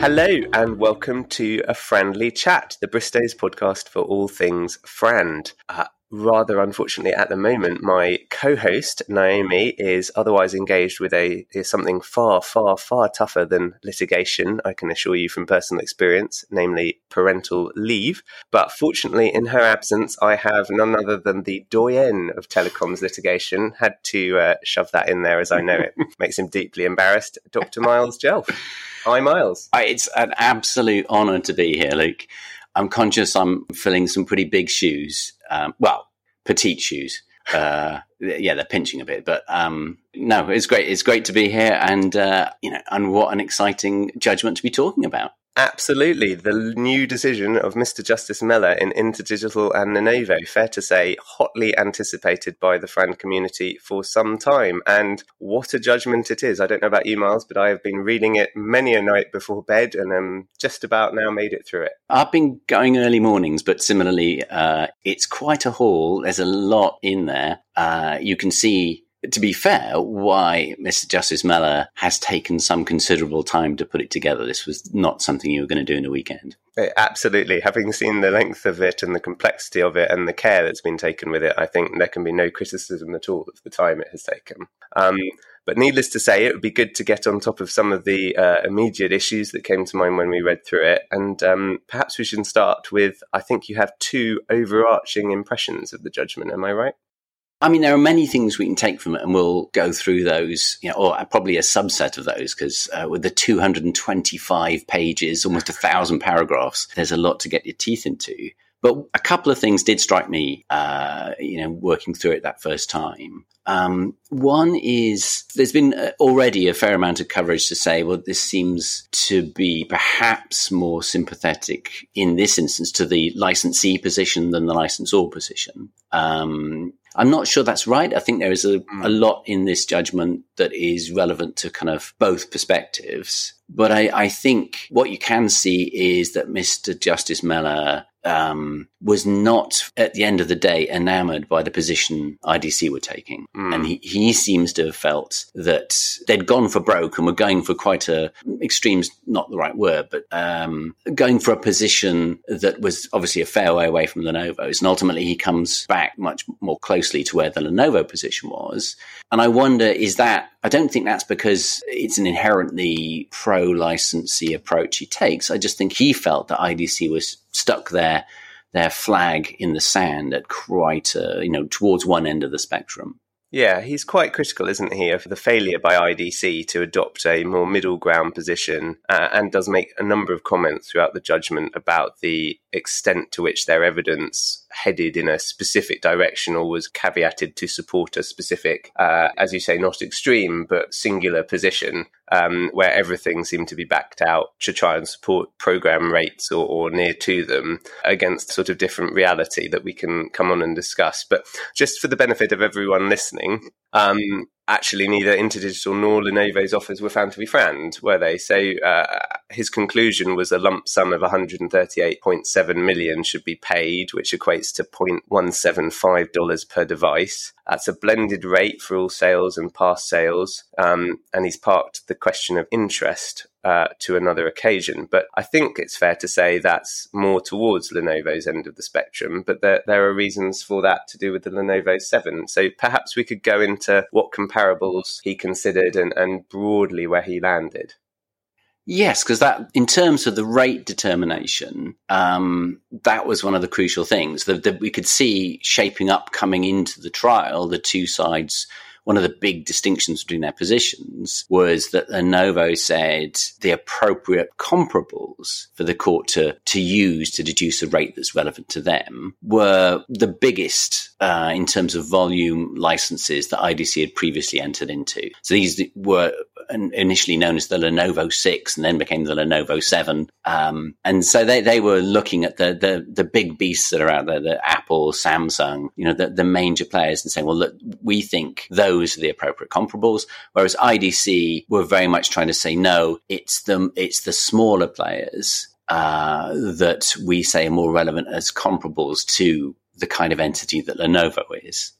Hello, and welcome to A Friendly Chat, the Bristows podcast for all things Frand. Uh, rather unfortunately at the moment my co-host naomi is otherwise engaged with a is something far far far tougher than litigation i can assure you from personal experience namely parental leave. But fortunately in her absence i have none other than the doyen of telecoms litigation. Had to uh, shove that in there as i know it. Makes him deeply embarrassed. Dr Myles Jelf. Hi Myles. It's an absolute honor to be here luke. I'm conscious I'm filling some pretty big shoes. Um, well, petite shoes. Uh, yeah, they're pinching a bit, but um, no, it's great. It's great to be here, and uh, you know, and what an exciting judgment to be talking about. Absolutely. The new decision of Mr. Justice Mellor in InterDigital and Lenovo, fair to say, hotly anticipated by the Frand community for some time. And what a judgment it is. I don't know about you, Myles, but I have been reading it many a night before bed and am just about now made it through it. I've been going early mornings, but similarly, uh, it's quite a haul. There's a lot in there. Uh, you can see to be fair, why Mr. Justice Mellor has taken some considerable time to put it together. This was not something you were going to do in a weekend. Absolutely. Having seen the length of it and the complexity of it and the care that's been taken with it, I think there can be no criticism at all of the time it has taken. Um, but needless to say, it would be good to get on top of some of the uh, immediate issues that came to mind when we read through it. And um, perhaps we should start with I think you have two overarching impressions of the judgment. Am I right? I mean, there are many things we can take from it, and we'll go through those, you know, or probably a subset of those, because uh, with the 225 pages, almost a thousand paragraphs, there's a lot to get your teeth into. But a couple of things did strike me, uh, you know, working through it that first time. Um, one is there's been uh, already a fair amount of coverage to say, well, this seems to be perhaps more sympathetic in this instance to the licensee position than the licensor position. Um, I'm not sure that's right. I think there is a, a hmm. lot in this judgment that is relevant to kind of both perspectives. But I, I think what you can see is that Mr. Justice Mellor um, was not at the end of the day enamored by the position IDC were taking. Mm. And he, he seems to have felt that they'd gone for broke and were going for quite a extreme's not the right word, but um, going for a position that was obviously a fair way away from Lenovo's. And ultimately he comes back much more closely to where the Lenovo position was. And I wonder, is that, I don't think that's because it's an inherently pro licensee approach he takes. I just think he felt that IDC was stuck their their flag in the sand at quite a, you know towards one end of the spectrum. Yeah, he's quite critical, isn't he, of the failure by IDC to adopt a more middle ground position uh, and does make a number of comments throughout the judgment about the extent to which their evidence headed in a specific direction or was caveated to support a specific, uh, as you say, not extreme, but singular position, um, where everything seemed to be backed out to try and support program rates or, or near to them against sort of different reality that we can come on and discuss. But just for the benefit of everyone listening, um, actually neither InterDigital nor Lenovo's offers were found to be Frand, were they? So uh, his conclusion was a lump sum of 138.7 million should be paid, which equates to $0.175 per device. That's a blended rate for all sales and past sales. Um, and he's parked the question of interest uh, to another occasion. But I think it's fair to say that's more towards Lenovo's end of the spectrum. But there, there are reasons for that to do with the Lenovo 7. So perhaps we could go into what comparables he considered and, and broadly where he landed. Yes, because that, in terms of the rate determination, um, that was one of the crucial things that, that we could see shaping up coming into the trial. The two sides one of the big distinctions between their positions was that Lenovo said the appropriate comparables for the court to, to use to deduce a rate that's relevant to them were the biggest uh, in terms of volume licenses that IDC had previously entered into. So these were initially known as the Lenovo 6 and then became the Lenovo 7. Um, and so they, they were looking at the, the, the big beasts that are out there, the Apple, Samsung, you know, the, the major players and saying, well, look, we think those are the appropriate comparables. Whereas IDC were very much trying to say, no, it's the, it's the smaller players uh, that we say are more relevant as comparables to the kind of entity that Lenovo is.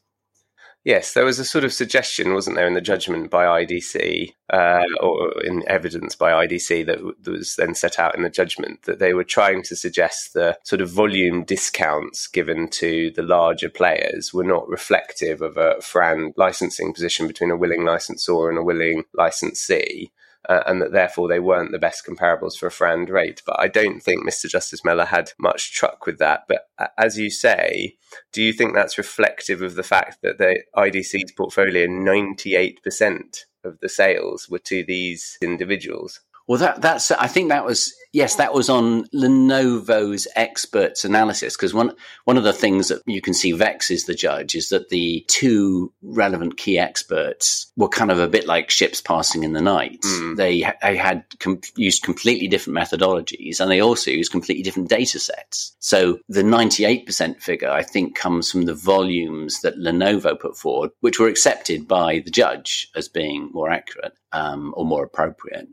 Yes, there was a sort of suggestion, wasn't there, in the judgment by IDC, uh, or in evidence by IDC that, w- that was then set out in the judgment, that they were trying to suggest the sort of volume discounts given to the larger players were not reflective of a FRAND licensing position between a willing licensor and a willing licensee uh, and that therefore they weren't the best comparables for a FRAND rate. But I don't think Mr. Justice Mellor had much truck with that. But as you say, do you think that's reflective of the fact that the IDC's portfolio, 98% of the sales were to these individuals? Well, that, that's, I think that was, yes, that was on Lenovo's experts analysis. Because one, one of the things that you can see vexes the judge is that the two relevant key experts were kind of a bit like ships passing in the night. Mm. They, they had com- used completely different methodologies and they also used completely different data sets. So the 98% figure, I think, comes from the volumes that Lenovo put forward, which were accepted by the judge as being more accurate um, or more appropriate.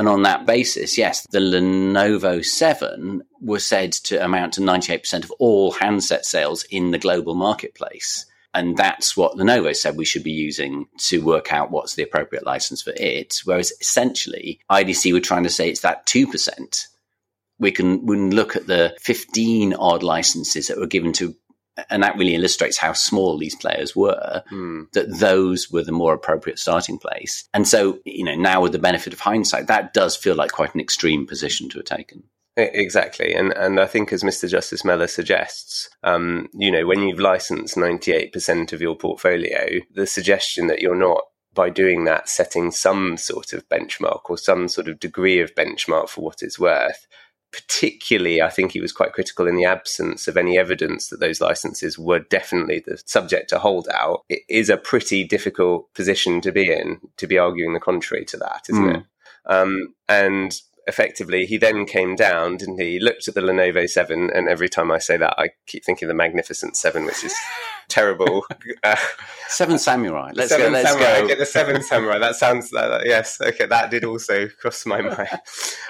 And on that basis, yes, the Lenovo 7 was said to amount to 98% of all handset sales in the global marketplace. And that's what Lenovo said we should be using to work out what's the appropriate license for it. Whereas essentially, IDC were trying to say it's that 2%. We can, we can look at the 15 odd licenses that were given to and that really illustrates how small these players were, mm. that those were the more appropriate starting place. And so, you know, now with the benefit of hindsight, that does feel like quite an extreme position to have taken. Exactly, and and I think as Mr. Justice Mellor suggests, um, you know, when you've licensed ninety eight percent of your portfolio, the suggestion that you're not by doing that setting some sort of benchmark or some sort of degree of benchmark for what it's worth particularly, I think he was quite critical in the absence of any evidence that those licenses were definitely the subject to holdout. It is a pretty difficult position to be in to be arguing the contrary to that, isn't mm. it? Um, and effectively, he then came down, didn't he? he? Looked at the Lenovo 7, and every time I say that, I keep thinking the Magnificent 7, which is terrible. Uh, seven Samurai. Let's seven go. Let's samurai. go. Get the Seven Samurai. That sounds like that. Yes. Okay. That did also cross my mind.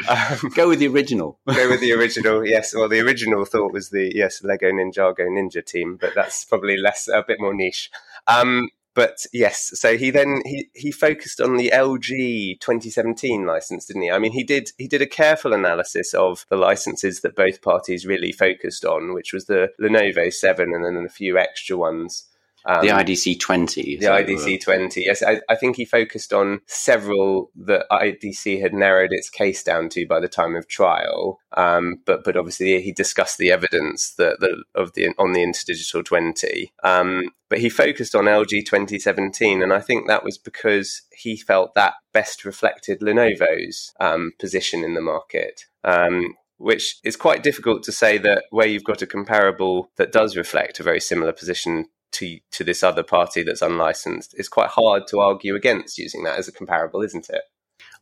Um, go with the original. go with the original. Yes. Well, the original thought was the yes Lego Ninjago Ninja Team, but that's probably less a bit more niche. Um, but yes, so he then he, he focused on the LG 2017 license, didn't he? I mean, he did he did a careful analysis of the licenses that both parties really focused on, which was the Lenovo 7 and then a few extra ones. Um, the IDC 20. The IDC 20. Yes, I, I, think he focused on several that IDC had narrowed its case down to by the time of trial. Um, but but obviously he discussed the evidence that, that of the on the Interdigital 20. Um, but he focused on LG 2017, and I think that was because he felt that best reflected Lenovo's um, position in the market. Um, which is quite difficult to say that where you've got a comparable that does reflect a very similar position to to this other party that's unlicensed, it's quite hard to argue against using that as a comparable, isn't it?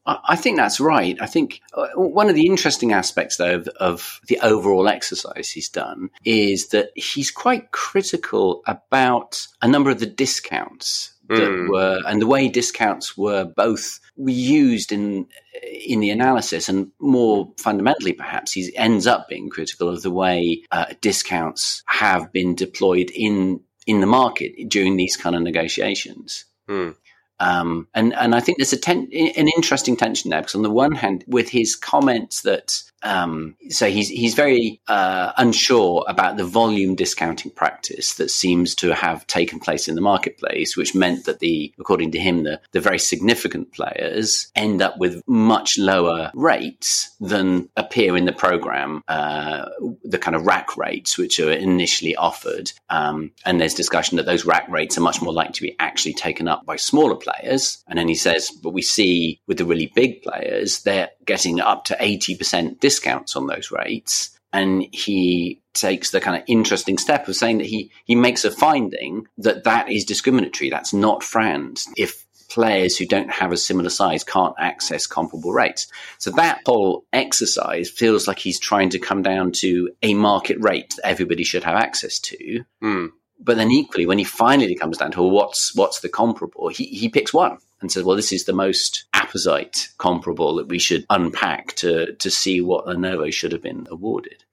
I think that's right. I think uh, one of the interesting aspects, though, of, of, the overall exercise he's done is that he's quite critical about a number of the discounts that mm. were, and the way discounts were both used in in the analysis, and more fundamentally, perhaps, he ends up being critical of the way uh, discounts have been deployed in in the market during these kind of negotiations. Mm. Um, and and I think there's a ten- an interesting tension there because on the one hand, with his comments that um, so he's he's very uh, unsure about the volume discounting practice that seems to have taken place in the marketplace, which meant that the according to him the the very significant players end up with much lower rates than appear in the program, uh, the kind of rack rates which are initially offered. Um, and there's discussion that those rack rates are much more likely to be actually taken up by smaller players. And then he says, but we see with the really big players, they're getting up to 80% discounts on those rates. And he takes the kind of interesting step of saying that he, he makes a finding that that is discriminatory. That's not FRAND. If players who don't have a similar size can't access comparable rates. So that whole exercise feels like he's trying to come down to a market rate that everybody should have access to. Mm. But then equally, when he finally comes down to well, what's what's the comparable, he, he picks one and said, well, this is the most apposite comparable that we should unpack to, to see what Lenovo should have been awarded.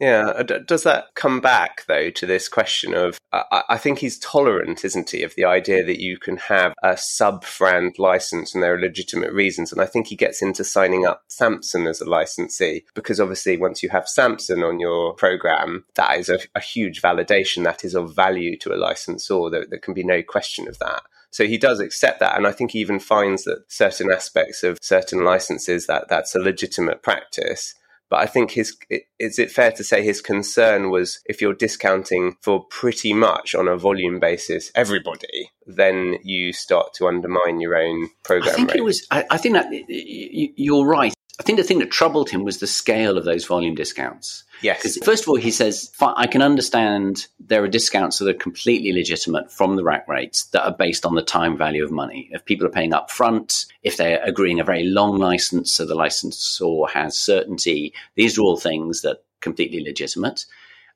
Yeah, uh, does that come back though to this question of? I think he's tolerant, isn't he, of the idea that you can have a sub-Frand license and there are legitimate reasons. And I think he gets into signing up Samsung as a licensee because obviously once you have Samsung on your program, that is a, a huge validation that is of value to a licensor. There, there can be no question of that. So he does accept that. And I think he even finds that certain aspects of certain licenses that that's a legitimate practice. But I think his is it fair to say his concern was if you're discounting for pretty much on a volume basis everybody, then you start to undermine your own program. I think rate. it was. I, I think that you're right. I think the thing that troubled him was the scale of those volume discounts. Yes. First of all, he says, I can understand there are discounts that are completely legitimate from the rack rates that are based on the time value of money. If people are paying up front, if they're agreeing a very long license so the licensor has certainty, these are all things that are completely legitimate.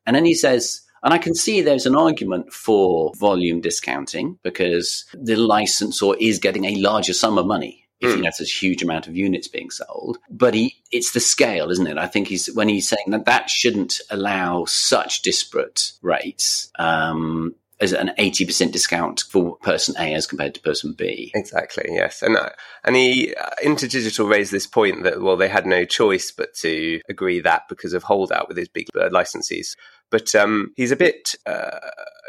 And then he says, and I can see there's an argument for volume discounting because the licensor is getting a larger sum of money if hmm. know if there's a huge amount of units being sold. But he, it's the scale, isn't it? I think he's when he's saying that that shouldn't allow such disparate rates. Um, as an 80% discount for person A as compared to person B. Exactly, yes. And uh, and he uh, Interdigital raised this point that well they had no choice but to agree that because of holdout with his big uh, licensees. But um, he's a bit, uh,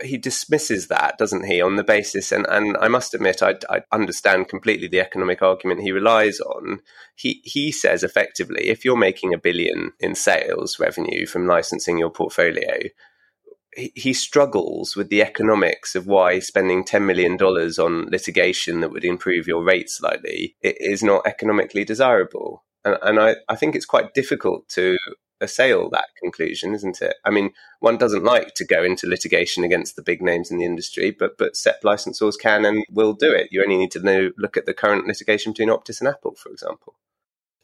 he dismisses that, doesn't he, on the basis, and, and I must admit, I, I understand completely the economic argument he relies on. He, he says effectively, if you're making a billion in sales revenue from licensing your portfolio, he struggles with the economics of why spending $10 million on litigation that would improve your rate slightly is not economically desirable. And, and I, I, think it's quite difficult to assail that conclusion, isn't it? I mean, one doesn't like to go into litigation against the big names in the industry, but but SEP licensors can and will do it. You only need to know look at the current litigation between Optis and Apple, for example.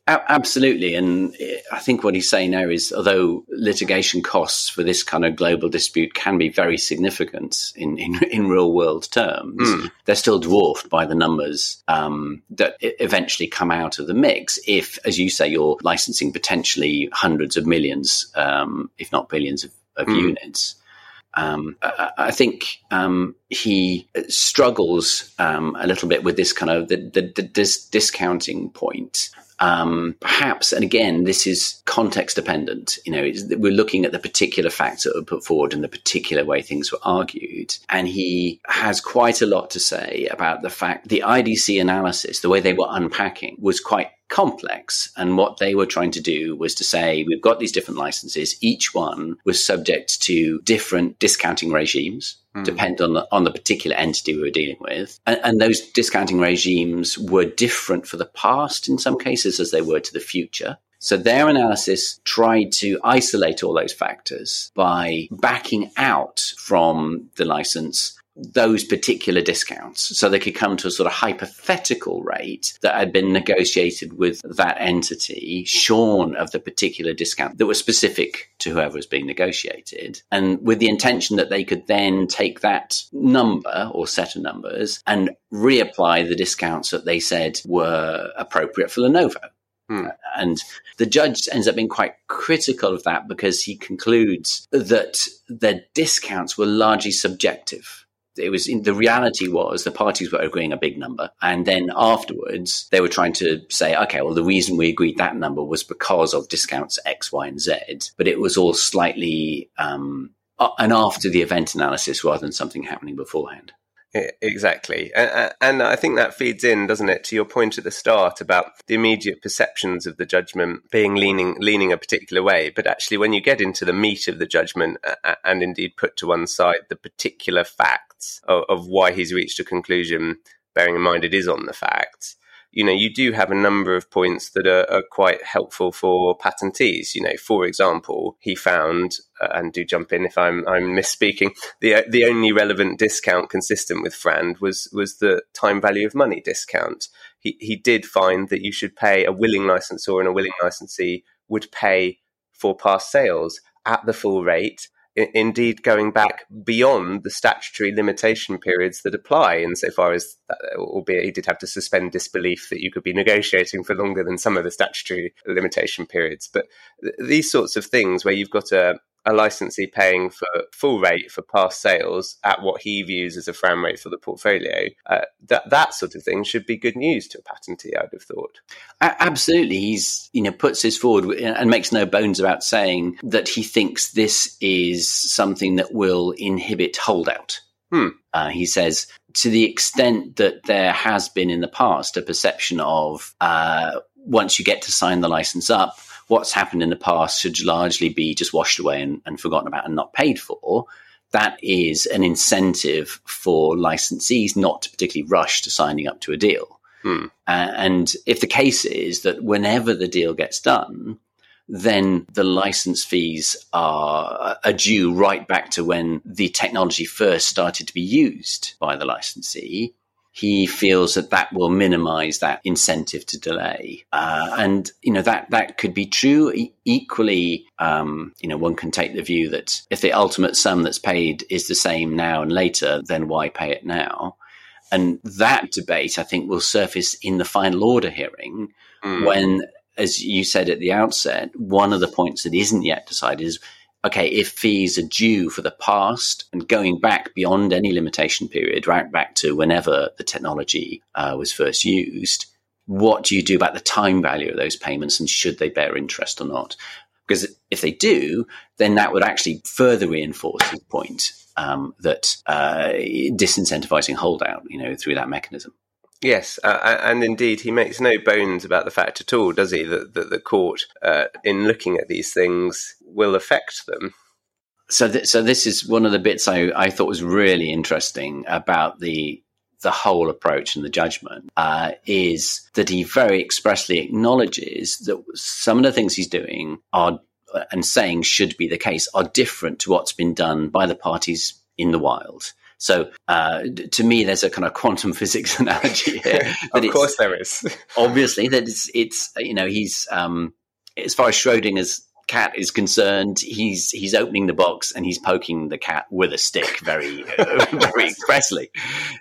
Absolutely. And I think what he's saying there is although litigation costs for this kind of global dispute can be very significant in, in, in real world terms, mm. they're still dwarfed by the numbers um, that eventually come out of the mix. If, as you say, you're licensing potentially hundreds of millions, um, if not billions of, of mm. units. Um, I, I, think um, he struggles um, a little bit with this kind of the, the, the dis- discounting point um, perhaps, and again, this is context dependent. You know, we're looking at the particular facts that were put forward and the particular way things were argued. And he has quite a lot to say about the fact the IDC analysis, the way they were unpacking, was quite complex. And what they were trying to do was to say, we've got these different licenses. Each one was subject to different discounting regimes. Mm. Depend on the on the particular entity we were dealing with, and, and those discounting regimes were different for the past in some cases as they were to the future. So their analysis tried to isolate all those factors by backing out from the license those particular discounts. So they could come to a sort of hypothetical rate that had been negotiated with that entity, shorn of the particular discount that was specific to whoever was being negotiated. And with the intention that they could then take that number or set of numbers and reapply the discounts that they said were appropriate for Lenovo. Hmm. And the judge ends up being quite critical of that because he concludes that the discounts were largely subjective it was in, the reality was the parties were agreeing a big number and then afterwards they were trying to say okay well the reason we agreed that number was because of discounts x y and z but it was all slightly um, an after the event analysis rather than something happening beforehand Exactly. And, and, I think that feeds in, doesn't it, to your point at the start about the immediate perceptions of the judgment being leaning, leaning a particular way. But actually, when you get into the meat of the judgment and indeed put to one side the particular facts of, of why he's reached a conclusion, bearing in mind it is on the facts, you know, you do have a number of points that are, are quite helpful for patentees. You know, for example, he found, uh, and do jump in if I'm I'm misspeaking, the the only relevant discount consistent with Frand was was the time value of money discount. He he did find that you should pay a willing licensor and a willing licensee would pay for past sales at the full rate indeed going back beyond the statutory limitation periods that apply, insofar as, albeit he did have to suspend disbelief that you could be negotiating for longer than some of the statutory limitation periods. But th- these sorts of things where you've got a, a licensee paying for full rate for past sales at what he views as a Frand rate for the portfolio, uh, that that sort of thing should be good news to a patentee. I'd have thought. Absolutely, he's you know puts this forward and makes no bones about saying that he thinks this is something that will inhibit holdout. Hmm. Uh, he says to the extent that there has been in the past a perception of uh, once you get to sign the license up what's happened in the past should largely be just washed away and, and forgotten about and not paid for. That is an incentive for licensees not to particularly rush to signing up to a deal. Hmm. Uh, and if the case is that whenever the deal gets done, then the license fees are, are due right back to when the technology first started to be used by the licensee he feels that that will minimize that incentive to delay. Uh, and, you know, that, that could be true. E- equally, um, you know, one can take the view that if the ultimate sum that's paid is the same now and later, then why pay it now? And that debate, I think, will surface in the final order hearing mm. when, as you said at the outset, one of the points that isn't yet decided is okay, if fees are due for the past and going back beyond any limitation period, right back to whenever the technology uh, was first used, what do you do about the time value of those payments and should they bear interest or not? Because if they do, then that would actually further reinforce his point um, that uh, disincentivizing holdout, you know, through that mechanism. Yes, uh, and indeed, he makes no bones about the fact at all, does he, that, that the court, uh, in looking at these things, will affect them. So, th- so this is one of the bits I, I thought was really interesting about the the whole approach and the judgment uh, is that he very expressly acknowledges that some of the things he's doing are and saying should be the case are different to what's been done by the parties in the wild. So uh, to me, there's a kind of quantum physics analogy here. of course, there is. obviously, that it's, it's you know he's um, as far as Schrodinger's cat is concerned, he's he's opening the box and he's poking the cat with a stick very very expressly.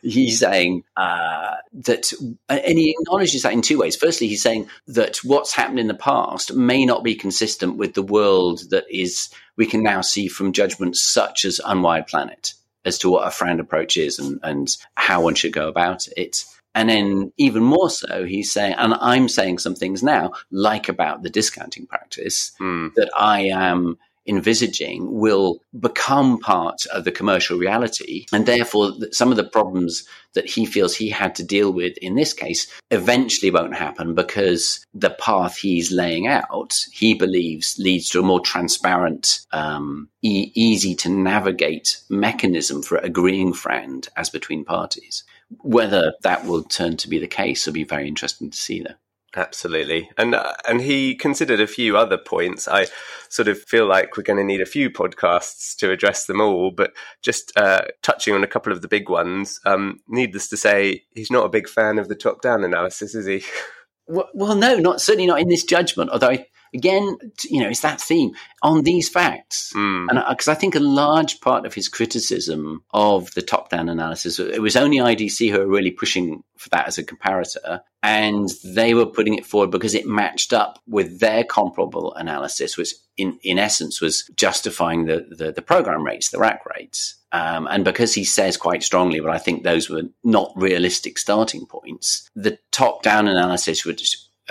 He's saying uh, that, and he acknowledges that in two ways. Firstly, he's saying that what's happened in the past may not be consistent with the world that is we can now see from judgments such as Unwired Planet as to what a Frand approach is and, and how one should go about it. And then even more so, he's saying, and I'm saying some things now, like about the discounting practice, mm. that I am envisaging will become part of the commercial reality. And therefore, some of the problems that he feels he had to deal with in this case eventually won't happen because the path he's laying out, he believes, leads to a more transparent, um, e- easy to navigate mechanism for agreeing Frand as between parties. Whether that will turn to be the case will be very interesting to see, though. Absolutely, and uh, and he considered a few other points. I sort of feel like we're going to need a few podcasts to address them all, but just uh, touching on a couple of the big ones. Um, needless to say, he's not a big fan of the top-down analysis, is he? Well, well, no, not certainly not in this judgment. Although I again, you know, it's that theme on these facts. Mm. And because I, I think a large part of his criticism of the top down analysis, it was only IDC who were really pushing for that as a comparator. And they were putting it forward because it matched up with their comparable analysis, which in, in essence was justifying the, the, the program rates, the rack rates. Um, and because he says quite strongly, but I think those were not realistic starting points, the top down analysis would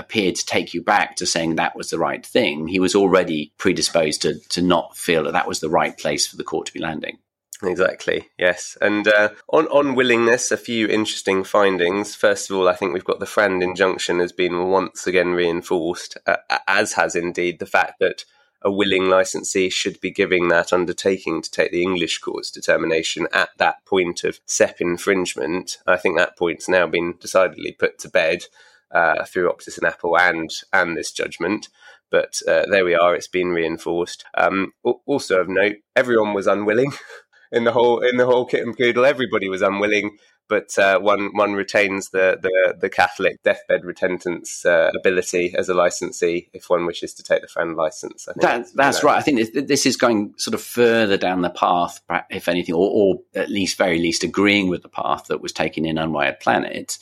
appeared to take you back to saying that was the right thing, he was already predisposed to, to not feel that that was the right place for the court to be landing. Exactly. Yes, and uh, on on willingness, a few interesting findings. First of all, I think we've got the Frand injunction has been once again reinforced, uh, as has indeed the fact that a willing licensee should be giving that undertaking to take the English court's determination at that point of SEP infringement. I think that point's now been decidedly put to bed uh, through Optis and Apple and and this judgment. But uh, there we are; it's been reinforced. Um, also of note, everyone was unwilling in the whole in the whole kit and caboodle. Everybody was unwilling, but uh, one one retains the, the, the Catholic deathbed repentance uh, ability as a licensee if one wishes to take the Frand license. That, that's, that's right. I think this is going sort of further down the path, if anything, or, or at least very least agreeing with the path that was taken in Unwired Planet.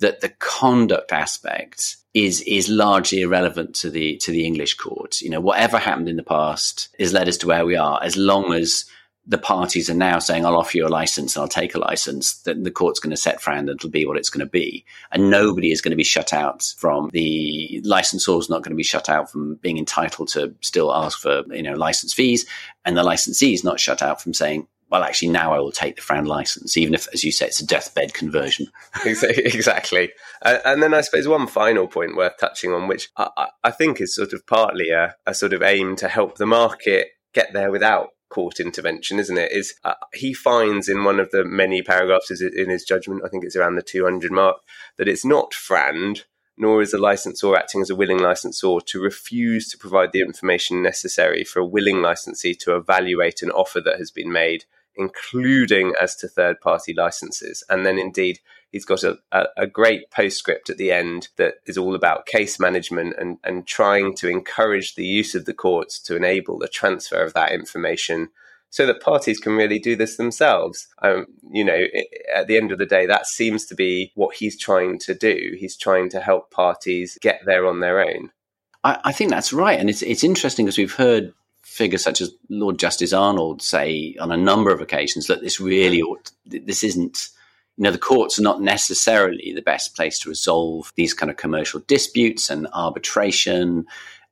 That the conduct aspect is is largely irrelevant to the to the English court. You know, whatever happened in the past has led us to where we are, as long as the parties are now saying, I'll offer you a license and I'll take a license, then the court's going to set frand and it'll be what it's going to be. And nobody is going to be shut out from the licensor is not going to be shut out from being entitled to still ask for, you know, license fees. And the licensee is not shut out from saying, well, actually, now I will take the Frand license, even if, as you say, it's a deathbed conversion. exactly. Uh, and then I suppose one final point worth touching on, which I, I think is sort of partly a, a, sort of aim to help the market get there without court intervention, isn't it? Is uh, he finds in one of the many paragraphs in his judgment, I think it's around the 200 mark, that it's not Frand nor is the licensor acting as a willing licensor to refuse to provide the information necessary for a willing licensee to evaluate an offer that has been made including as to third party licenses. And then indeed, he's got a, a, great postscript at the end that is all about case management and, and trying to encourage the use of the courts to enable the transfer of that information so that parties can really do this themselves. Um, you know, at the end of the day, that seems to be what he's trying to do. He's trying to help parties get there on their own. I, I think that's right. And it's, it's interesting because we've heard figures such as Lord Justice Arnold say on a number of occasions that this really ought, this isn't you know the courts are not necessarily the best place to resolve these kind of commercial disputes and arbitration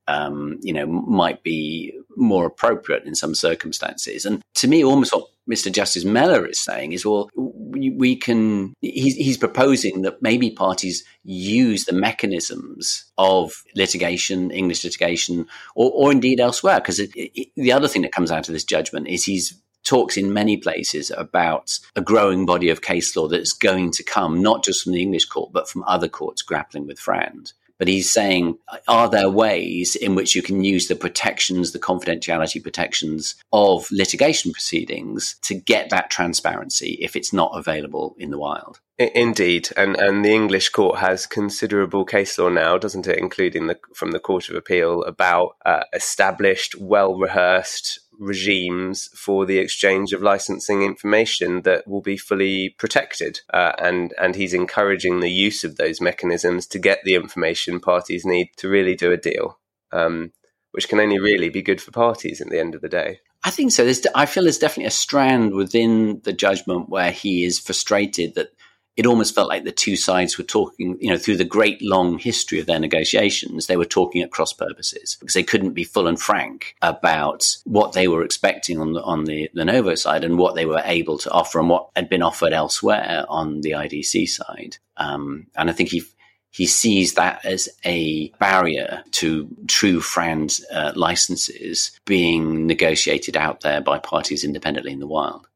um, you know, might be more appropriate in some circumstances. And to me, almost what Mr. Justice Mellor is saying is, well, we, we can, he's, he's, proposing that maybe parties use the mechanisms of litigation, English litigation, or, or indeed elsewhere. Because the other thing that comes out of this judgment is he's talks in many places about a growing body of case law that's going to come, not just from the English court, but from other courts grappling with Frand but he's saying, are there ways in which you can use the protections, the confidentiality protections of litigation proceedings to get that transparency if it's not available in the wild? Indeed, and and the English court has considerable case law now, doesn't it, including the from the Court of Appeal about uh, established, well rehearsed regimes for the exchange of licensing information that will be fully protected. Uh, and, and he's encouraging the use of those mechanisms to get the information parties need to really do a deal, um, which can only really be good for parties at the end of the day. I think so. There's, I feel there's definitely a strand within the judgment where he is frustrated that it almost felt like the two sides were talking, you know, through the great long history of their negotiations, they were talking at cross purposes because they couldn't be full and frank about what they were expecting on the, on the Lenovo side and what they were able to offer and what had been offered elsewhere on the IDC side. Um, and I think he, he sees that as a barrier to true Frand uh, licenses being negotiated out there by parties independently in the wild.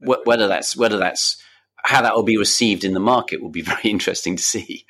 whether that's whether that's how that will be received in the market will be very interesting to see.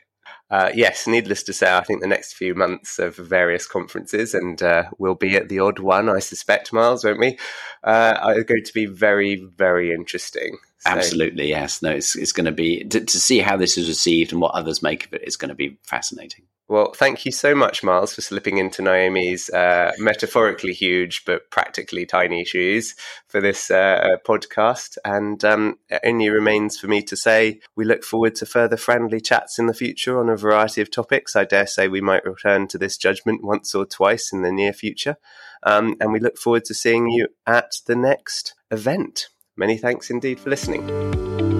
Uh, yes, needless to say, I think the next few months of various conferences, and uh, we'll be at the odd one, I suspect, Myles, won't we? Uh, are going to be very, very interesting. So. Absolutely, yes. No, it's, it's going to be to, to see how this is received and what others make of it is going to be fascinating. Well, thank you so much, Myles, for slipping into Naomi's uh, metaphorically huge but practically tiny shoes for this uh, podcast. And um, it only remains for me to say we look forward to further friendly chats in the future on a variety of topics. I dare say we might return to this judgment once or twice in the near future. Um, and we look forward to seeing you at the next event. Many thanks indeed for listening.